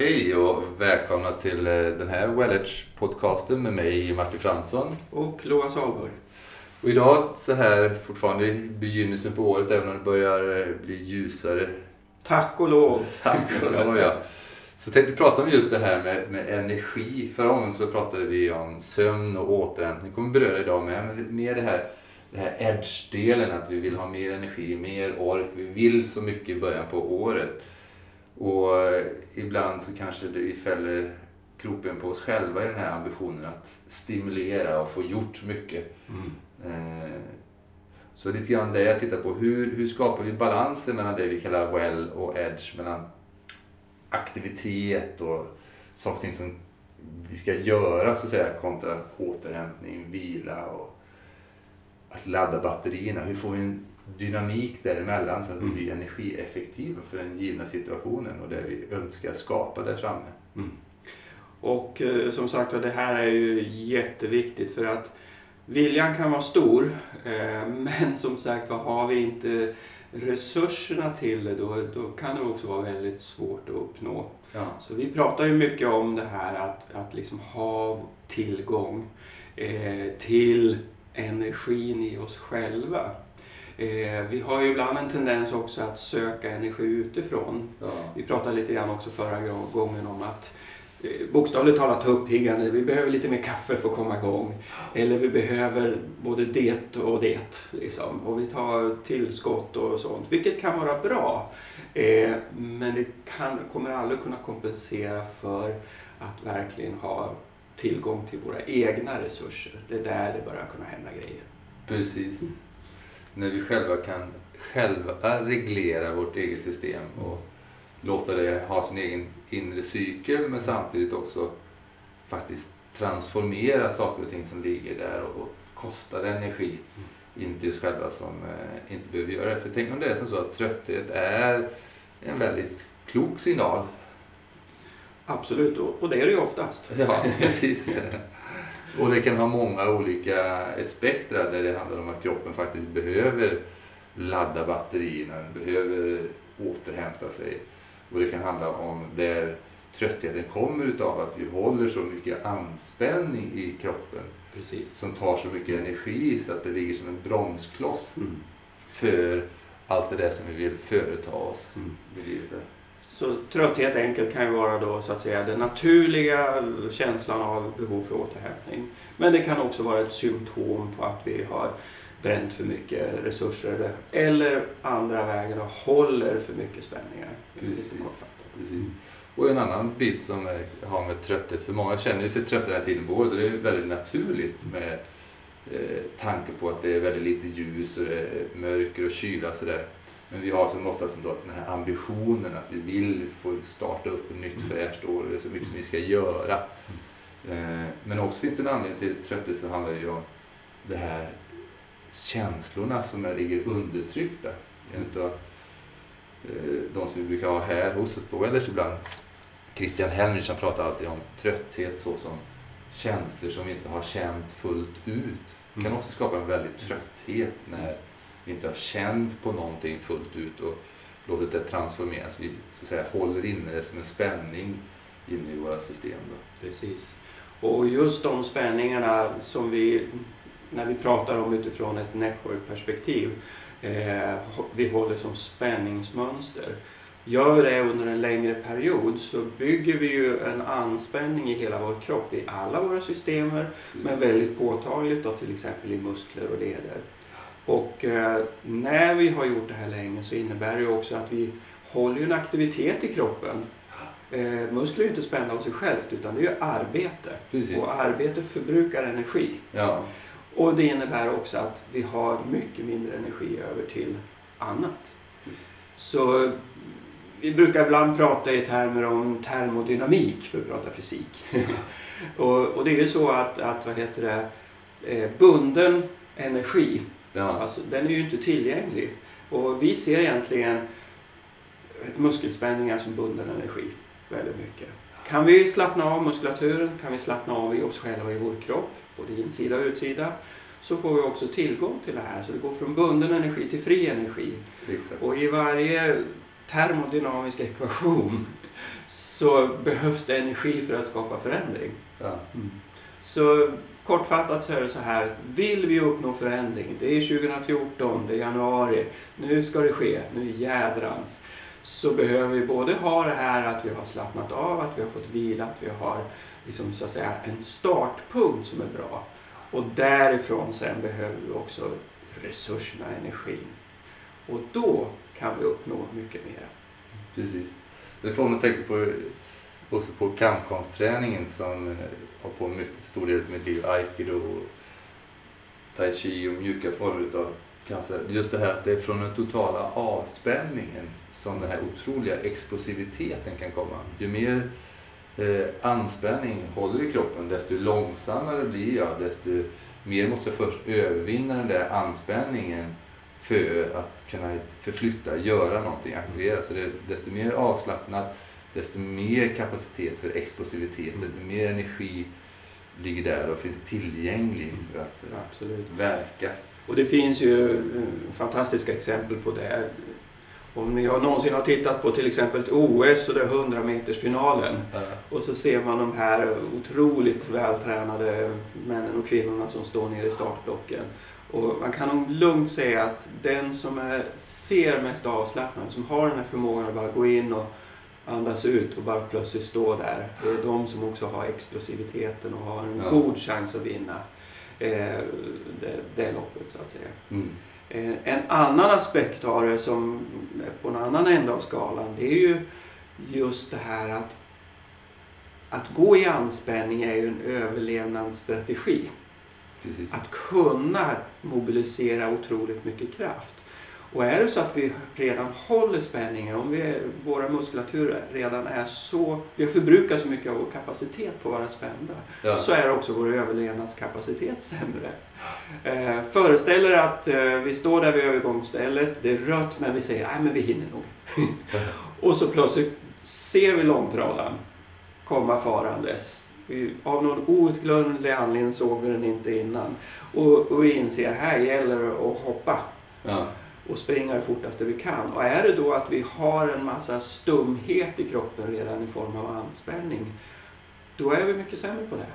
Hej och välkomna till eh, den här Wellage-podcasten med mig Martin Fransson. Och Loa Salborg. Och idag så här fortfarande i begynnelsen på året även om det börjar eh, bli ljusare. Tack och lov. Tack och lov ja. Så tänkte vi prata om just det här med, med energi. Förra gången så pratade vi om sömn och återhämtning. Det kommer vi beröra idag med. Men mer det här, det här edge-delen. Att vi vill ha mer energi, mer ork. Vi vill så mycket i början på året. Och eh, ibland så kanske vi fäller kroppen på oss själva i den här ambitionen att stimulera och få gjort mycket. Mm. Eh, Så lite grann det jag tittar på. Hur, hur skapar vi balansen mellan det vi kallar well och edge? Mellan aktivitet och saker och ting som vi ska göra så att säga kontra återhämtning, vila och att ladda batterierna. Hur får vi en dynamik däremellan så att vi Mm. blir energieffektiva för den givna situationen och det vi önskar skapa där framme. Och eh, som sagt det här är ju jätteviktigt för att viljan kan vara stor eh, men som sagt var, har vi inte resurserna till det då, då kan det också vara väldigt svårt att uppnå. Ja. Så vi pratar ju mycket om det här att, att liksom ha tillgång eh, till energin i oss själva. Eh, vi har ju ibland en tendens också att söka energi utifrån. Ja. Vi pratade lite grann också förra gången om att eh, bokstavligt talat ta uppiggande. Vi behöver lite mer kaffe för att komma igång. Eller vi behöver både det och det. Liksom. Och vi tar tillskott och sånt, vilket kan vara bra. Eh, men det kan, kommer aldrig kunna kompensera för att verkligen ha tillgång till våra egna resurser. Det är där det börjar kunna hända grejer. Precis. När vi själva kan själva reglera vårt eget system och låta det ha sin egen inre cykel men samtidigt också faktiskt transformera saker och ting som ligger där och, och kostar energi. Inte just själva som eh, inte behöver göra det. För tänk om det är som så att trötthet är en väldigt klok signal. Absolut, och och det är det ju oftast. Ja, precis. Och det kan ha många olika spektrar där det handlar om att kroppen faktiskt behöver ladda batterierna, den behöver återhämta sig. Och det kan handla om där tröttheten kommer utav att vi håller så mycket anspänning i kroppen Precis. som tar så mycket energi så att det ligger som en bromskloss Mm. för allt det där som vi vill företa oss Mm. i livet. Så trötthet enkelt kan ju vara då så att säga den naturliga känslan av behov för återhämtning. Men det kan också vara ett symptom på att vi har bränt för mycket resurser eller andra vägen och håller för mycket spänningar. Precis. Precis. Och en annan bit som är- har med trötthet, för många känner ju sig trötta den här tiden på året och det är väldigt naturligt med eh, tanke på att det är väldigt lite ljus och det är mörker och kyla sådär. Men vi har som oftast ändå den här ambitionen att vi vill få starta upp ett nytt fräscht år och det är så mycket som vi ska göra. Eh, men också finns det en anledning till trötthet som handlar ju om det här känslorna som är, ligger undertryckta. Utav eh, de som vi brukar ha här hos oss på Wellers ibland. Christian Helmich han pratar alltid om trötthet såsom känslor som vi inte har känt fullt ut. Det kan Mm. också skapa en väldig trötthet när inte har känt på någonting fullt ut och låtit det transformeras. Vi så att säga, håller inne det som en spänning inne i våra system. Då. Precis. Och just de spänningarna som vi, när vi pratar om utifrån ett network-perspektiv, eh, vi håller som spänningsmönster. Gör vi det under en längre period så bygger vi ju en anspänning i hela vår kropp, i alla våra systemer, men väldigt påtagligt då till exempel i muskler och leder. Och eh, när vi har gjort det här länge så innebär det också att vi håller en aktivitet i kroppen. Eh, muskler är inte spända av sig självt utan det är ju arbete. Precis. Och arbete förbrukar energi. Ja, Och det innebär också att vi har mycket mindre energi över till annat. precis. Så vi brukar ibland prata i termer om termodynamik för att prata fysik. och, och det är ju så att, att vad heter det, eh, bunden energi, Ja, alltså, den är ju inte tillgänglig. Och vi ser egentligen muskelspänningar som bunden energi väldigt mycket. Kan vi slappna av muskulaturen, kan vi slappna av i oss själva i vår kropp, både insida och utsida, så får vi också tillgång till det här. Så det går från bunden energi till fri energi. exakt. Och i varje termodynamisk ekvation så behövs det energi för att skapa förändring. Ja. Mm. Så kortfattat så är det så här. Vill vi uppnå förändring, det är 2014, det är januari, nu ska det ske, nu jädrans. Så behöver vi både ha det här att vi har slappnat av, att vi har fått vila, att vi har liksom, så att säga, en startpunkt som är bra. Och därifrån sen behöver vi också resurserna, energin. Och då kan vi uppnå mycket mer. Precis. Det får man tänka på också på kampkonstträningen som eh, har på mycket, stor del av mitt liv. Aikido, tai chi och mjuka former utav cancer. Just det här att det är från den totala avspänningen som den här otroliga explosiviteten kan komma. Ju mer eh, anspänning håller i kroppen, desto långsammare blir jag, desto mer måste jag först övervinna den där anspänningen för att kunna förflytta, göra någonting, aktivera. Så det, desto mer avslappnad, desto mer kapacitet för explosivitet, Mm. desto mer energi ligger där och finns tillgänglig för att eh, Absolut. verka. Och det finns ju eh, fantastiska exempel på det. Om ni har någonsin har tittat på till exempel ett OS och det är 100 metersfinalen Ja, och så ser man de här otroligt vältränade männen och kvinnorna som står nere i startblocken. Och man kan nog lugnt säga att den som är, ser mest avslappnad, som har den här förmågan att bara gå in och andas ut och bara plötsligt stå där. Det är de som också har explosiviteten och har en Ja. god chans att vinna eh, det, det loppet så att säga. Mm. Eh, En annan aspekt av det som är på en annan ända av skalan det är ju just det här att att gå i anspänning är ju en överlevnadsstrategi. Precis. Att kunna mobilisera otroligt mycket kraft. Och är det så att vi redan håller spänningen, om vi, våra muskulatur redan är så, vi har förbrukat så mycket av vår kapacitet på att vara spända, Ja. så är också vår överlevnadskapacitet sämre. Eh, föreställ er att eh, vi står där vid övergångsstället, det är rött men vi säger nej men vi hinner nog. Och så plötsligt ser vi långtradaren komma farandes. Av någon outgrundlig anledning såg vi den inte innan. Och, och vi inser här gäller det att hoppa Ja. Och springa det fortaste vi kan. Och är det då att vi har en massa stumhet i kroppen redan i form av anspänning, då är vi mycket sämre på det.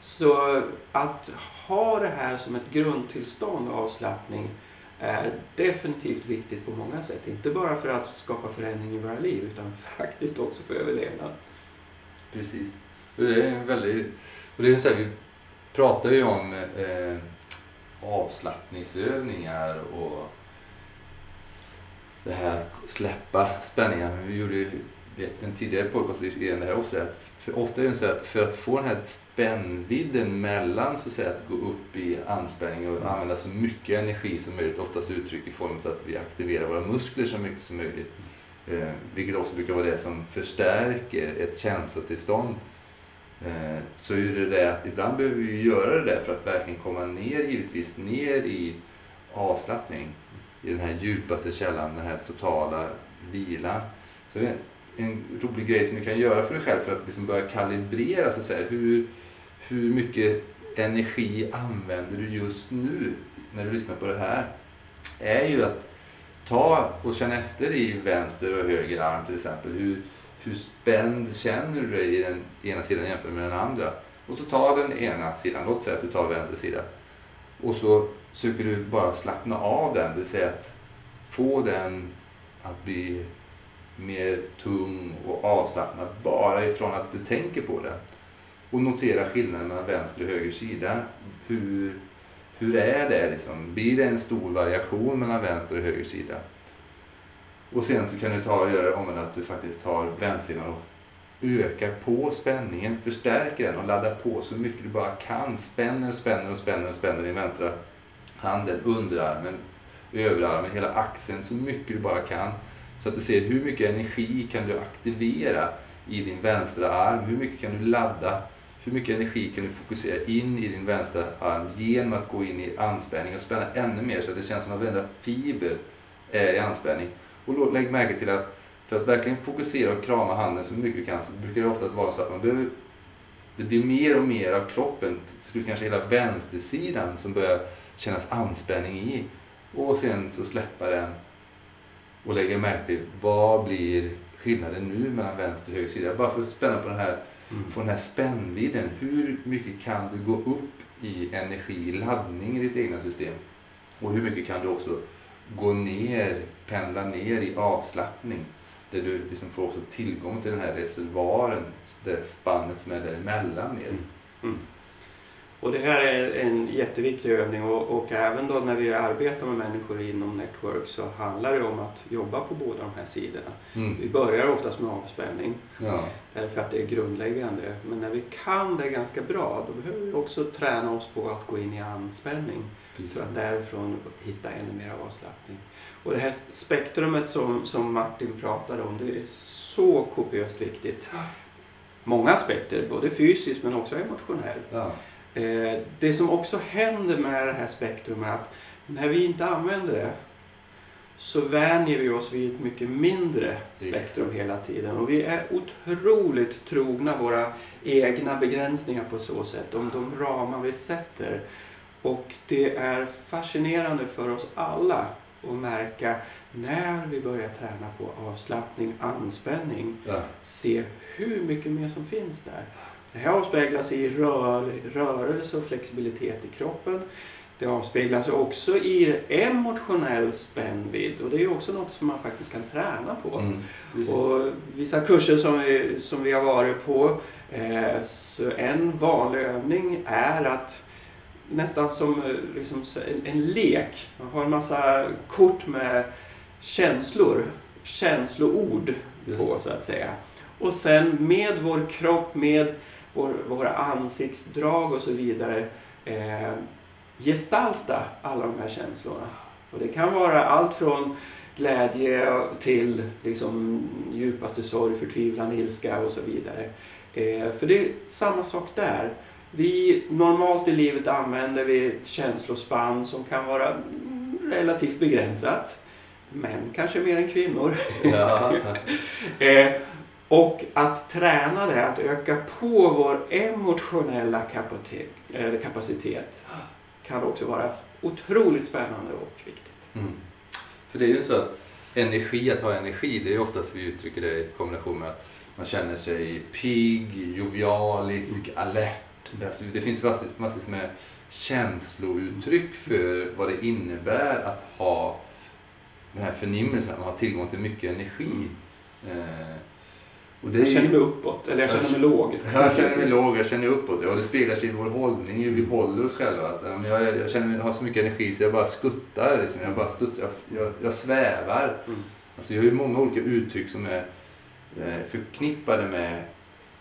Så att ha det här som ett grundtillstånd av avslappning är definitivt viktigt på många sätt. Inte bara för att skapa förändring i våra liv utan faktiskt också för överlevnad. Precis. Och det är väldigt... Och det är så här, vi pratar ju om eh, avslappningsövningar och det här att släppa spänningar. Vi gjorde ju vet, en tidigare podcast i det här också. Att för, ofta är det så att för att få den här spännvidden mellan så att, säga, att gå upp i anspänning och använda så mycket energi som möjligt, oftast uttryck i form av att vi aktiverar våra muskler så mycket som möjligt. Eh, vilket också brukar vara det som förstärker ett känslotillstånd. Eh, så är det det att ibland behöver vi göra det där för att verkligen komma ner, givetvis, ner i avslappning. I den här djupaste källan, den här totala vilan. Så det är en rolig grej som du kan göra för dig själv för att liksom börja kalibrera så att säga. Hur, hur mycket energi använder du just nu när du lyssnar på det här? Är ju att ta och känna efter i vänster och höger arm till exempel. Hur, hur spänd känner du dig i den ena sidan jämfört med den andra? Och så ta den ena sidan, låt säga att du tar vänster sida. Och så söker du bara slappna av den, det vill säga att få den att bli mer tung och avslappnad bara ifrån att du tänker på det. Och notera skillnaden mellan vänster och höger sida. Hur, hur är det liksom? Blir det en stor variation mellan vänster och höger sida? Och sen så kan du ta och göra det om att du faktiskt tar vänstersidan och ökar på spänningen, förstärker den och laddar på så mycket du bara kan. Spänner, spänner och spänner och spänner din vänstra handen, underarmen, överarmen, hela axeln så mycket du bara kan. Så att du ser hur mycket energi kan du aktivera i din vänstra arm, hur mycket kan du ladda, hur mycket energi kan du fokusera in i din vänstra arm genom att gå in i anspänning och spänna ännu mer så att det känns som att varenda fiber är i anspänning. Och lägg märke till att för att verkligen fokusera och krama handen så mycket du kan så brukar det ofta vara så att man behöver det blir mer och mer av kroppen, till slut kanske hela vänstersidan som börjar kännas anspänning i. Och sen så släppa den och lägga märke till vad blir skillnaden nu mellan vänster och höger sida. Bara för att spänna på den här, Mm. få den här spännvidden. Hur mycket kan du gå upp i energi, laddning i ditt egna system? Och hur mycket kan du också gå ner, pendla ner i avslappning? Där du liksom får också tillgång till den här reservoaren, det spannet som är däremellan mer. Mm. mm. Och det här är en jätteviktig övning och, och även då när vi arbetar med människor inom Network så handlar det om att jobba på båda de här sidorna. Vi Mm. börjar oftast med avspänning Ja, därför att det är grundläggande. Men när vi kan det ganska bra då behöver vi också träna oss på att gå in i anspänning precis. för att därifrån hitta ännu mer avslappning. Och det här spektrumet som, som Martin pratade om det är så kopiöst viktigt. Många aspekter, både fysiskt men också emotionellt. Ja. Eh, det som också händer med det här spektrumet är att när vi inte använder det så vänjer vi oss vid ett mycket mindre spektrum hela tiden. Och vi är otroligt trogna våra egna begränsningar på så sätt, om de ramar vi sätter. Och det är fascinerande för oss alla att märka när vi börjar träna på avslappning, anspänning, Ja. se hur mycket mer som finns där. Det här avspeglas i rör, rörelse och flexibilitet i kroppen. Det avspeglas också i emotionell spännvidd och det är också något som man faktiskt kan träna på. Mm. Och vissa kurser som vi, som vi har varit på, eh, så en vanlig övning är att nästan som eh, liksom, en, en lek. Man har en massa kort med känslor, känsloord på så att säga. Och sen med vår kropp, med vår, våra ansiktsdrag och så vidare eh, gestalta alla de här känslorna. Och det kan vara allt från glädje till liksom djupaste sorg, förtvivlan, ilska och så vidare. Eh, för det är samma sak där. Vi normalt i livet använder vi ett känslospann som kan vara relativt begränsat. Män kanske mer än kvinnor. Ja. Eh, och att träna det, att öka på vår emotionella kapacitet, eh, kan också vara otroligt spännande och viktigt. Mm. För det är ju så att energi, att ha energi, det är oftast vi uttrycker det i kombination med att man känner sig pigg, jovialisk, alert. Alltså, det finns massor med känslouttryck för vad det innebär att ha den här förnimmelsen, att man har tillgång till mycket energi. Eh, och det Jag känner mig uppåt, eller jag känner mig låg. jag känner mig låg, jag känner uppåt. Och det speglar sig i vår hållning, hur vi håller oss själva. Att, ja, jag, jag känner jag har så mycket energi så jag bara skuttar. Liksom. Jag bara studsar, jag, jag, jag svävar. Mm. Alltså, vi har ju många olika uttryck som är eh, förknippade med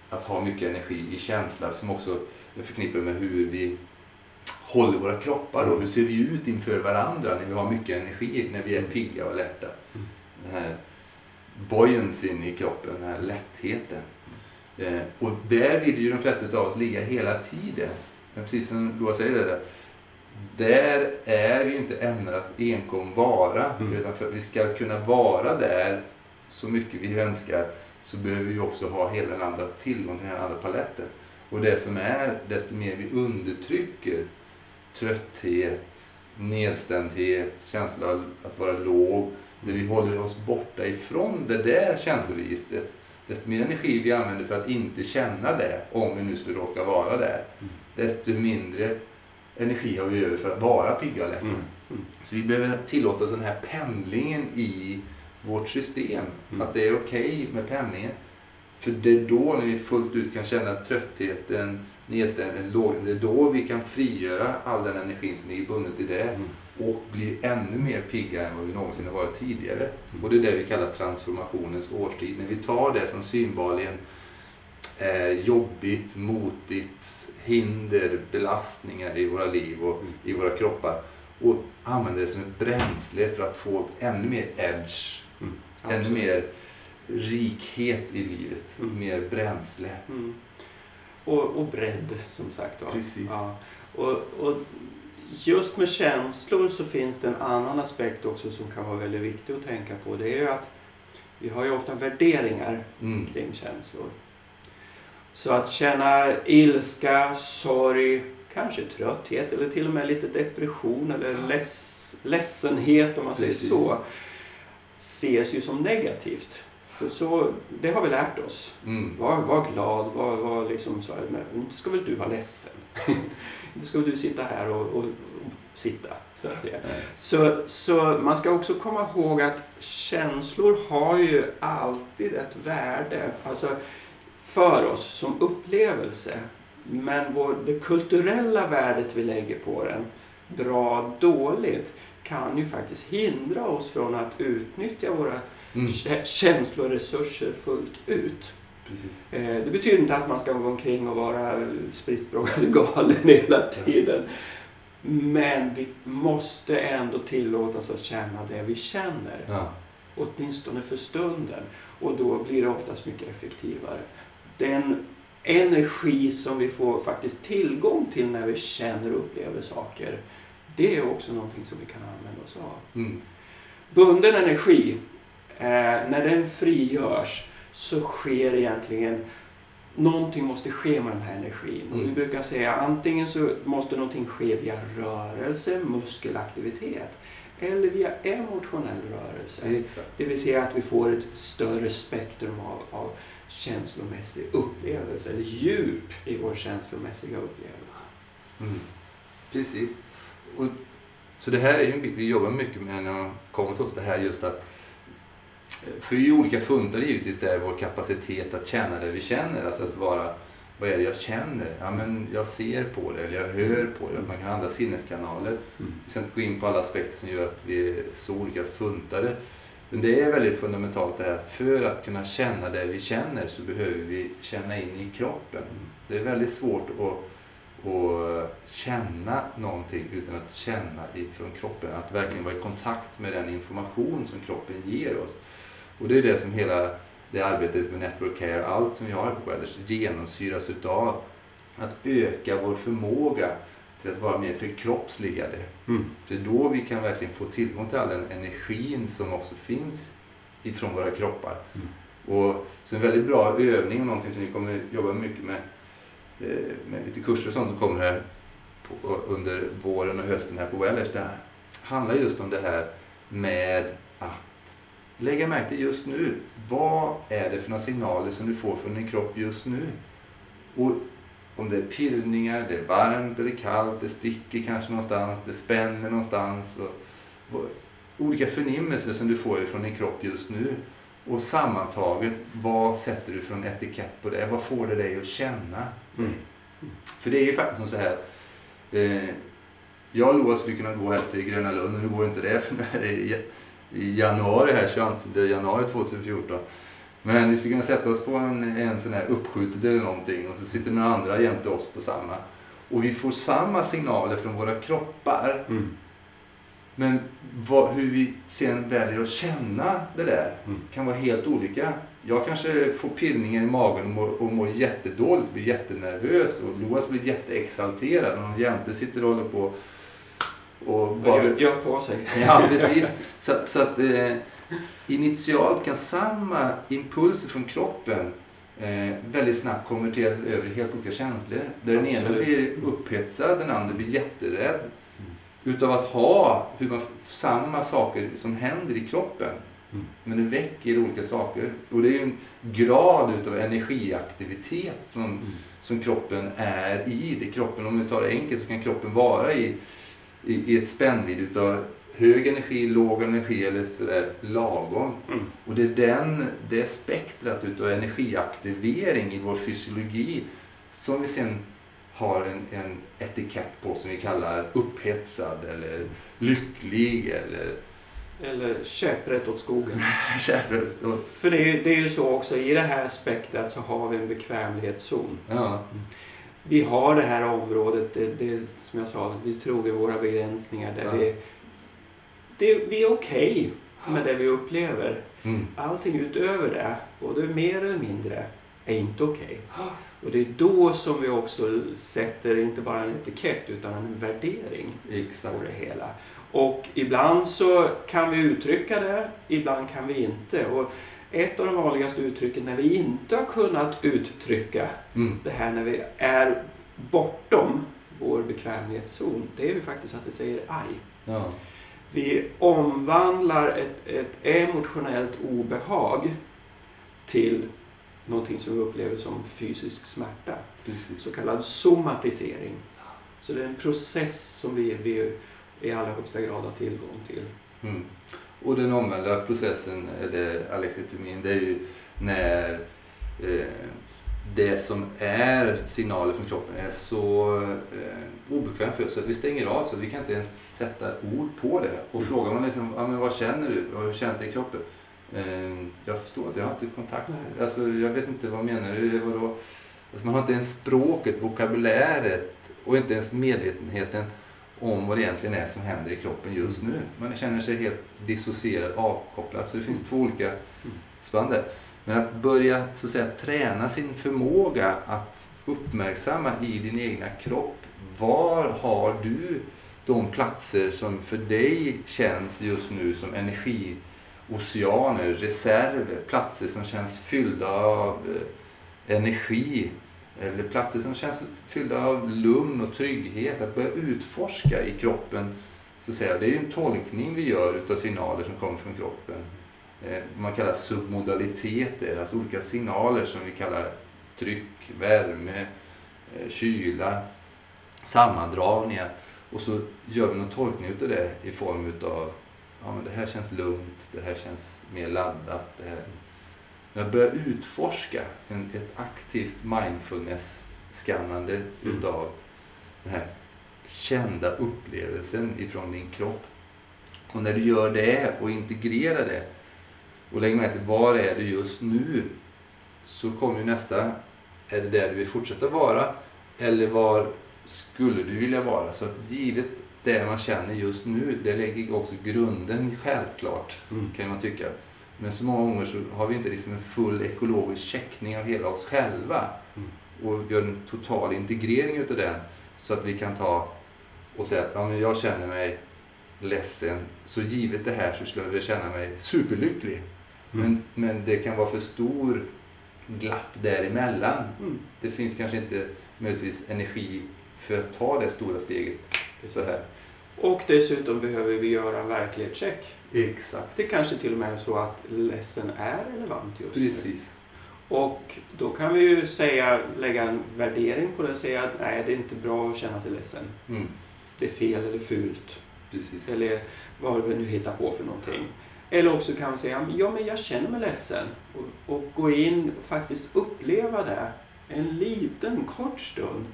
att ha mycket energi i känsla som också är förknippade med hur vi håller våra kroppar och hur ser vi ut inför varandra när vi har mycket energi, när vi är pigga och alerta. Mm. Buoyancyn i kroppen, den här lättheten. Eh, och där vill ju de flesta av oss ligga hela tiden. Men precis som Loa säger, det, där, är ju inte ämnet att enkom vara. Mm. Utan för att vi ska kunna vara där så mycket vi önskar så behöver vi också ha hela den andra tillgång till den andra paletten. Och det som är, desto mer vi undertrycker trötthet, nedstämdhet, känsla av att vara låg, där vi håller oss borta ifrån det där känsloregistret, desto mer energi vi använder för att inte känna det, om vi nu skulle råka vara där, Mm. desto mindre energi har vi över för att vara pigga och. Mm. Mm. Så vi behöver tillåta oss den här pendlingen i vårt system. Mm. Att det är okej med pendlingen. För det är då när vi fullt ut kan känna tröttheten, nedstämdheten, låg- det är då vi kan frigöra all den energin som ligger bundet i det Mm. Och bli ännu mer pigga än vad vi någonsin har varit tidigare. Och det är det vi kallar transformationens årstid. När vi tar det som synbarligen är jobbigt, motigt, hinder, belastningar i våra liv och Mm. i våra kroppar och använder det som ett bränsle för att få ännu mer edge, Mm. ännu Absolut. mer rikhet i livet, Mm. mer bränsle. Mm. Och, och bredd, som sagt. Precis. Ja. Och, och just med känslor så finns det en annan aspekt också som kan vara väldigt viktig att tänka på. Det är ju att vi har ju ofta värderingar Mm. kring känslor. Så att känna ilska, sorg, kanske trötthet eller till och med lite depression eller leds, ledsenhet om man säger Precis. så. ses ju som negativt. För så, det har vi lärt oss. Mm. Var, var glad, var, var liksom så här, men inte ska väl du vara ledsen. inte ska väl du sitta här och, och, och sitta, så att säga. Så, så man ska också komma ihåg att känslor har ju alltid ett värde. Alltså för oss som upplevelse. Men vår, det kulturella värdet vi lägger på den, bra, dåligt, kan ju faktiskt hindra oss från att utnyttja våra Mm. kä- känsloresurser fullt ut. Precis. Eh, Det betyder inte att man ska gå omkring och vara spritt galen hela tiden. Men vi måste ändå tillåtas att känna det vi känner. Ja. Åtminstone för stunden. Och då blir det oftast mycket effektivare. Den energi som vi får faktiskt tillgång till när vi känner och upplever saker. Det är också någonting som vi kan använda oss av. Mm. Bunden energi, eh, när den frigörs så sker egentligen Någonting måste ske med den här energin. Och vi Mm. brukar säga antingen så måste någonting ske via rörelse, muskelaktivitet. Eller via emotionell rörelse. Exakt. Det vill säga att vi får ett större spektrum av, av känslomässig upplevelse, eller djup i vår känslomässiga upplevelse. Mm. Precis. Och, så det här är ju, en bit vi jobbar mycket med när man kommer till oss. Det här just att för vi är ju olika funtar givetvis, det är vår kapacitet att känna det vi känner. Alltså att vara, vad är det jag känner? Ja men jag ser på det, eller jag hör på det. Man kan ha andra sinneskanaler. Mm. Inte gå in på alla aspekter som gör att vi är så olika funtare. Men det är väldigt fundamentalt det här. För att kunna känna det vi känner så behöver vi känna in i kroppen. Det är väldigt svårt att, att känna någonting utan att känna ifrån kroppen. Att verkligen vara i kontakt med den information som kroppen ger oss. Och det är det som hela det arbetet med Network Care, allt som vi har på Wellers genomsyras utav. Att öka vår förmåga till att vara mer förkroppsligade. Mm. Det är då vi kan verkligen få tillgång till all den energin som också finns ifrån våra kroppar. Mm. Och så en väldigt bra övning och någonting som vi kommer jobba mycket med, eh, med lite kurser och sånt som kommer här på, under våren och hösten här på Wellers. Det handlar just om det här med att lägga märke till just nu. Vad är det för några signaler som du får från din kropp just nu? Och om det är pirrningar, det är varmt eller kallt, det sticker kanske någonstans, det spänner någonstans. Och, olika förnimmelser som du får från din kropp just nu. Och sammantaget, vad sätter du för en etikett på det? Vad får det dig att känna? Mm. För det är ju faktiskt så här. Eh, jag och Loa skulle kunna gå här till Gröna Lund, men nu går inte det för nu är det i, januari här, 22 januari 2014. Men vi skulle kunna sätta oss på en, en sån här uppskjutet eller någonting och så sitter några andra jämte oss på samma. Och vi får samma signaler från våra kroppar. Mm. Men vad, hur vi sen väljer att känna det där Mm. kan vara helt olika. Jag kanske får pirrningar i magen och mår, och mår jättedåligt, blir jättenervös och Loas blir jätteexalterad och någon jämte sitter och håller på och bara... Gör, gör på sig. Ja, precis. Så, så att eh, initialt kan samma impulser från kroppen eh, väldigt snabbt konverteras över i helt olika känslor. Där den ena blir upphetsad, den andra blir jätterädd. Utav att ha hur man, samma saker som händer i kroppen. Mm. Men det väcker olika saker. Och det är ju en grad utav energiaktivitet som, Mm. som kroppen är i. Det kroppen, om vi tar det enkelt så kan kroppen vara i, i, i ett spännvidd utav hög energi, låg energi eller sådär lagom. Mm. Och det är den, det spektrat utav energiaktivering i vår fysiologi som vi sen har en, en etikett på som vi kallar upphetsad eller lycklig eller Eller käpprätt åt skogen. kärv. För det är, ju, det är ju så också, i det här spektrat så har vi en bekvämlighetszon. Ja, Vi har det här området, det, det, som jag sa, vi tror i våra begränsningar där Ja. vi, det, vi är okej med det vi upplever. mm. Allting utöver det, både mer eller mindre, är inte okej. Och det är då som vi också sätter inte bara en etikett utan en värdering exakt. på det hela. Och ibland så kan vi uttrycka det, ibland kan vi inte. Och ett av de vanligaste uttrycken när vi inte har kunnat uttrycka Mm. det här när vi är bortom vår bekvämlighetszon, det är ju faktiskt att det säger aj. Ja. Vi omvandlar ett, ett emotionellt obehag till någonting som vi upplever som fysisk smärta. Precis. Så kallad somatisering. Så det är en process som vi, vi i allra högsta grad har tillgång till. Mm. Och den omvända processen, det alexitomin, det är ju när eh, det som är signaler från kroppen är så eh, obekvämt för oss att vi stänger av så vi kan inte ens sätta ord på det. Och Mm. frågar man liksom, ja, men vad känner du? Och Hur känns det i kroppen? Eh, jag förstår inte, jag har inte kontakt. Nej. Alltså, jag vet inte, vad menar du? Vadå? Alltså, man har inte ens språket, vokabuläret och inte ens medvetenheten om vad det egentligen är som händer i kroppen just nu. Man känner sig helt dissocierad, avkopplad. Så det finns två olika spann där. Men att börja så att säga, träna sin förmåga att uppmärksamma i din egna kropp. Var har du de platser som för dig känns just nu som energioceaner, reserver, platser som känns fyllda av eh, energi eller platser som känns fyllda av lugn och trygghet. Att börja utforska i kroppen, så att säga. det är ju en tolkning vi gör utav signaler som kommer från kroppen. Eh, man kallar submodaliteter, alltså olika signaler som vi kallar tryck, värme, eh, kyla, sammandragningar. Och så gör vi någon tolkning utav det i form utav ja, men det här känns lugnt, det här känns mer laddat. Det här. Men att börja utforska en, ett aktivt mindfulness-skannande Mm. utav den här kända upplevelsen ifrån din kropp. Och när du gör det och integrerar det och lägger märke till var är du just nu så kommer ju nästa, är det där du vill fortsätta vara eller var skulle du vilja vara? Så givet det man känner just nu, det lägger också grunden självklart Mm. kan man tycka. Men så många gånger så har vi inte liksom en full ekologisk checkning av hela oss själva Mm. och gör en total integrering utav den så att vi kan ta och säga att ja, men jag känner mig ledsen, så givet det här så skulle jag känna mig superlycklig. Mm. Men, men det kan vara för stor glapp däremellan. Mm. Det finns kanske inte möjligtvis energi för att ta det stora steget så här. Och dessutom behöver vi göra en verklighetscheck. Exakt. Det kanske till och med är så att ledsen är relevant just nu. Precis. Och då kan vi ju säga, lägga en värdering på det och säga att nej, det är inte bra att känna sig ledsen. Mm. Det är fel eller fult. Precis. Eller vad vi nu hittar på för någonting. Eller också kan vi säga, ja men jag känner mig ledsen. Och, och gå in och faktiskt uppleva det en liten kort stund.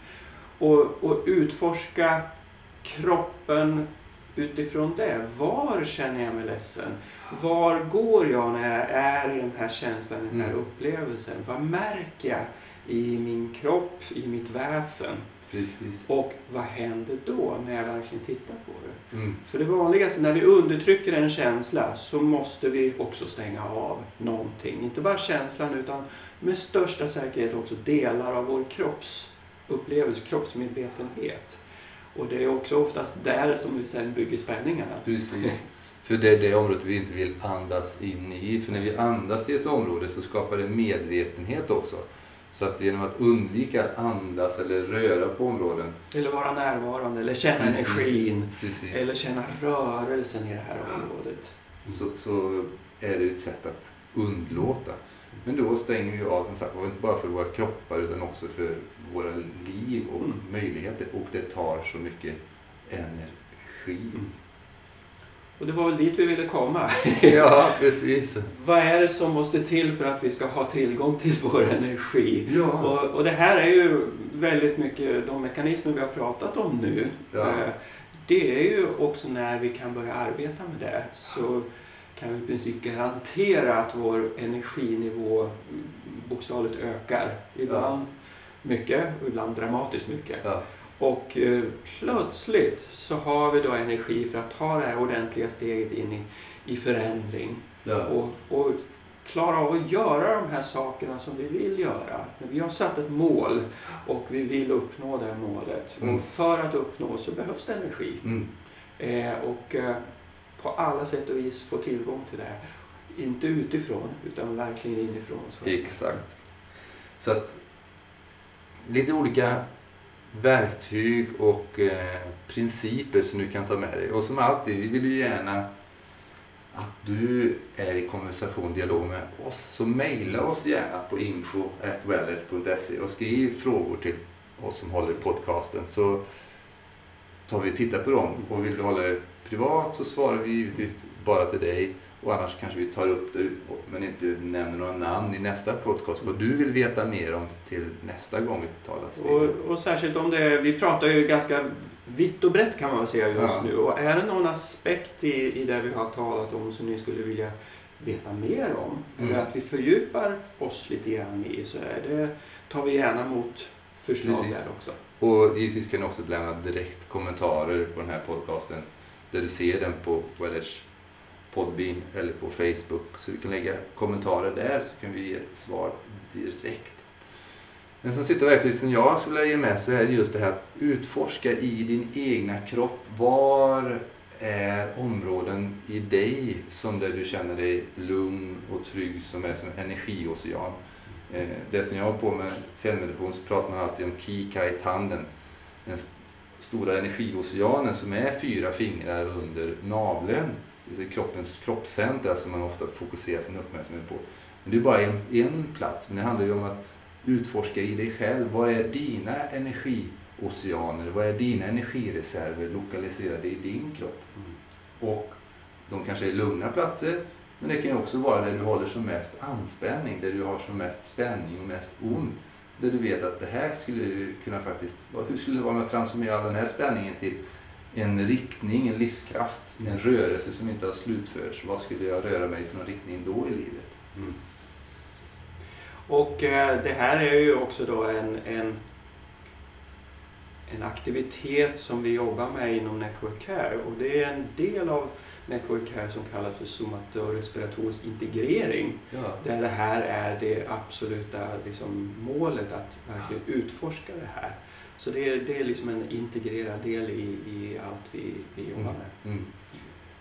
Och, och utforska kroppen utifrån det. Var känner jag mig ledsen? Var går jag när jag är i den här känslan, i den här Mm. upplevelsen? Vad märker jag i min kropp, i mitt väsen? Precis. Och vad händer då när jag verkligen tittar på det? Mm. För det vanligaste när vi undertrycker en känsla så måste vi också stänga av någonting. Inte bara känslan utan med största säkerhet också delar av vår kroppsupplevelse, kroppsmedvetenhet. Och det är också oftast där som vi sen bygger spänningarna. Precis. För det är det området vi inte vill andas in i. För när vi andas i ett område så skapar det medvetenhet också. Så att genom att undvika att andas eller röra på områden. Eller vara närvarande, eller känna Precis. energin, Precis. eller känna rörelsen i det här området. så, så är det ett sätt att undlåta. Men då stänger vi av som sagt inte bara för våra kroppar utan också för våra liv och Mm. möjligheter. Och det tar så mycket energi. Mm. Och det var väl dit vi ville komma. Ja, precis. Vad är det som måste till för att vi ska ha tillgång till vår energi? Ja. Och, och det här är ju väldigt mycket de mekanismer vi har pratat om nu. Ja. Eh, Det är ju också när vi kan börja arbeta med det så kan vi i princip garantera att vår energinivå bokstavligt ökar. Ibland mycket och ibland dramatiskt mycket. Ja. Och eh, plötsligt så har vi då energi för att ta det här ordentliga steget in i, i förändring Ja. och, och klara av att göra de här sakerna som vi vill göra. Men vi har satt ett mål och vi vill uppnå det målet. Mm. Och för att uppnå så behövs det energi. Mm. Eh, och eh, på alla sätt och vis få tillgång till det. Inte utifrån utan verkligen inifrån. Så. Exakt. Så att lite olika verktyg och eh, principer som du kan ta med dig. Och som alltid, vi vill ju gärna att du är i konversation, dialog med oss. Så mejla oss gärna på info.wellert.se och skriv frågor till oss som håller i podcasten så tar vi och tittar på dem. Och vill du hålla det privat så svarar vi givetvis bara till dig. Och annars kanske vi tar upp det men inte nämner några namn i nästa podcast. Vad du vill veta mer om till nästa gång vi talas och, och särskilt om det, vi pratar ju ganska vitt och brett kan man väl säga just ja. nu. Och är det någon aspekt i, i det vi har talat om som ni skulle vilja veta mer om, mm. eller att vi fördjupar oss lite grann i, så är det, tar vi gärna emot förslag Precis. där också. Och givetvis kan du också lämna direkt kommentarer på den här podcasten där du ser den på Wellers Podbean eller på Facebook. Så du kan lägga kommentarer där så kan vi ge svar direkt. En sista verktyg som jag skulle ge med så är just det här att utforska i din egna kropp. Var är områden i dig som där du känner dig lugn och trygg som är som energiocean. Eh, det som jag har på med senmeditation så pratar man alltid om Kikai-tanden. Den stora energioceanen som är fyra fingrar under naveln. Kroppens kroppscentra som man ofta fokuserar sin uppmärksamhet på. Men det är bara en, en plats, men det handlar ju om att utforska i dig själv. Vad är dina energioceaner? Vad är dina energireserver lokaliserade i din kropp? Mm. Och de kanske är lugna platser, men det kan ju också vara där du håller som mest anspänning, där du har som mest spänning och mest ont. Där du vet att det här skulle du kunna faktiskt, hur skulle det vara med att transformera den här spänningen till en riktning, en livskraft, mm. en rörelse som inte har slutförts. Vad skulle jag röra mig för någon riktning då i livet? Mm. Och eh, det här är ju också då en, en, en aktivitet som vi jobbar med inom Network Care och det är en del av Network Care som kallas för somatorespiratorisk integrering. Ja. Där det här är det absoluta liksom, målet att verkligen utforska det här. Så det är, det är liksom en integrerad del i, i allt vi, vi jobbar med. Mm. Mm.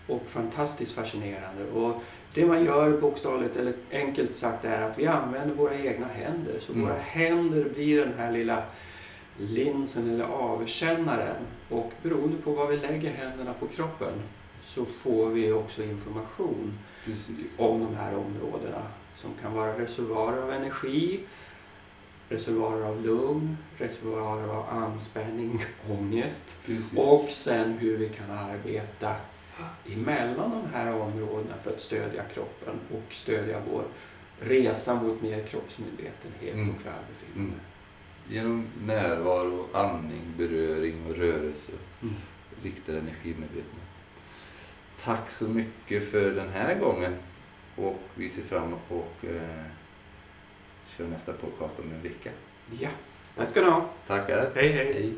Och fantastiskt fascinerande. Och det man gör bokstavligt eller enkelt sagt är att vi använder våra egna händer. Så mm. våra händer blir den här lilla linsen eller avkännaren. Och beroende på var vi lägger händerna på kroppen så får vi också information Precis. om de här områdena som kan vara reservoarer av energi, reservoarer av lugn, reservoarer av anspänning, ångest Precis. och sen hur vi kan arbeta emellan de här områdena för att stödja kroppen och stödja vår resa mot mer kroppsmedvetenhet mm. och välbefinnande. Mm. Genom närvaro, andning, beröring och rörelse. Mm. Riktad energimedvetenhet. Tack så mycket för den här gången och vi ser fram emot och eh, kör nästa podcast om en vecka. Ja, tack ska du ha. Tackar. hej. hej. hej.